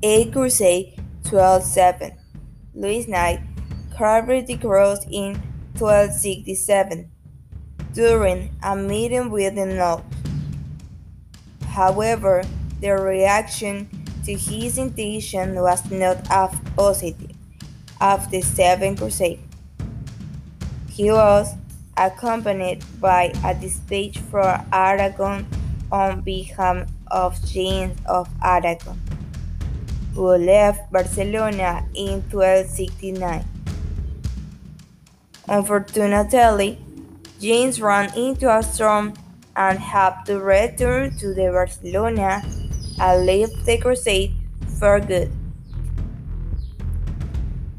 A Crusade 1207. Louis Knight carried the cross in 1267 during a meeting with the Nobles. However, the reaction to his intention was not as positive as the Seventh Crusade. He was accompanied by a dispatch from Aragon on behalf of James of Aragon who left Barcelona in 1269. Unfortunately, James ran into a storm and had to return to the Barcelona and leave the crusade for good.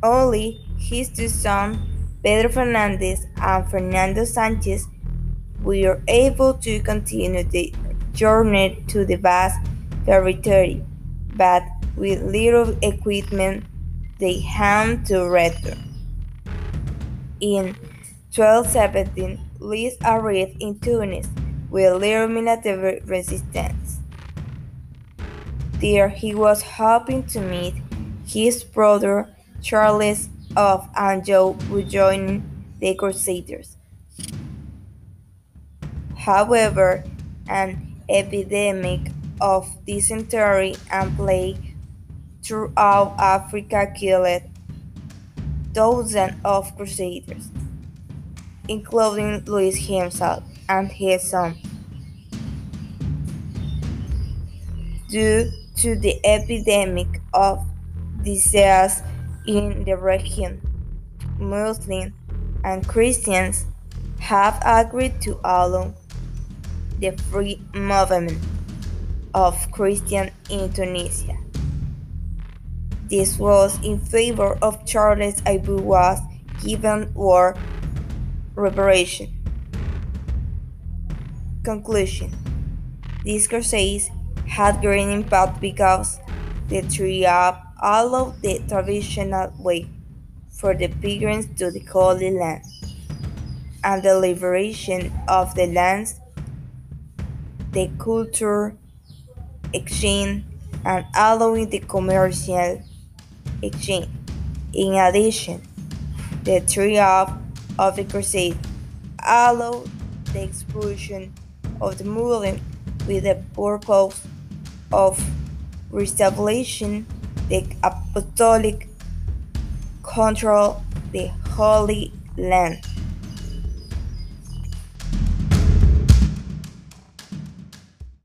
Only his two sons, Pedro Fernandez and Fernando Sanchez, were able to continue the journey to the vast territory, but with little equipment, they had to return. In 1217, Louis arrived in Tunis with little military resistance. There he was hoping to meet his brother Charles of Anjou who joined the Crusaders. However, an epidemic of dysentery and plague throughout Africa killed dozens of crusaders, including Louis himself and his son. Due to the epidemic of disease in the region, Muslims and Christians have agreed to allow the free movement of Christians in Tunisia. This was in favor of Charles Abu was given war reparation. Conclusion These crusades had great impact because the triumph allowed the traditional way for the pilgrims to the Holy Land and the liberation of the lands, the culture exchange, and allowing the commercial exchange. In addition, the triumph of the Crusade allowed the expulsion of the Muslims with the purpose of reestablishing the apostolic control the Holy Land.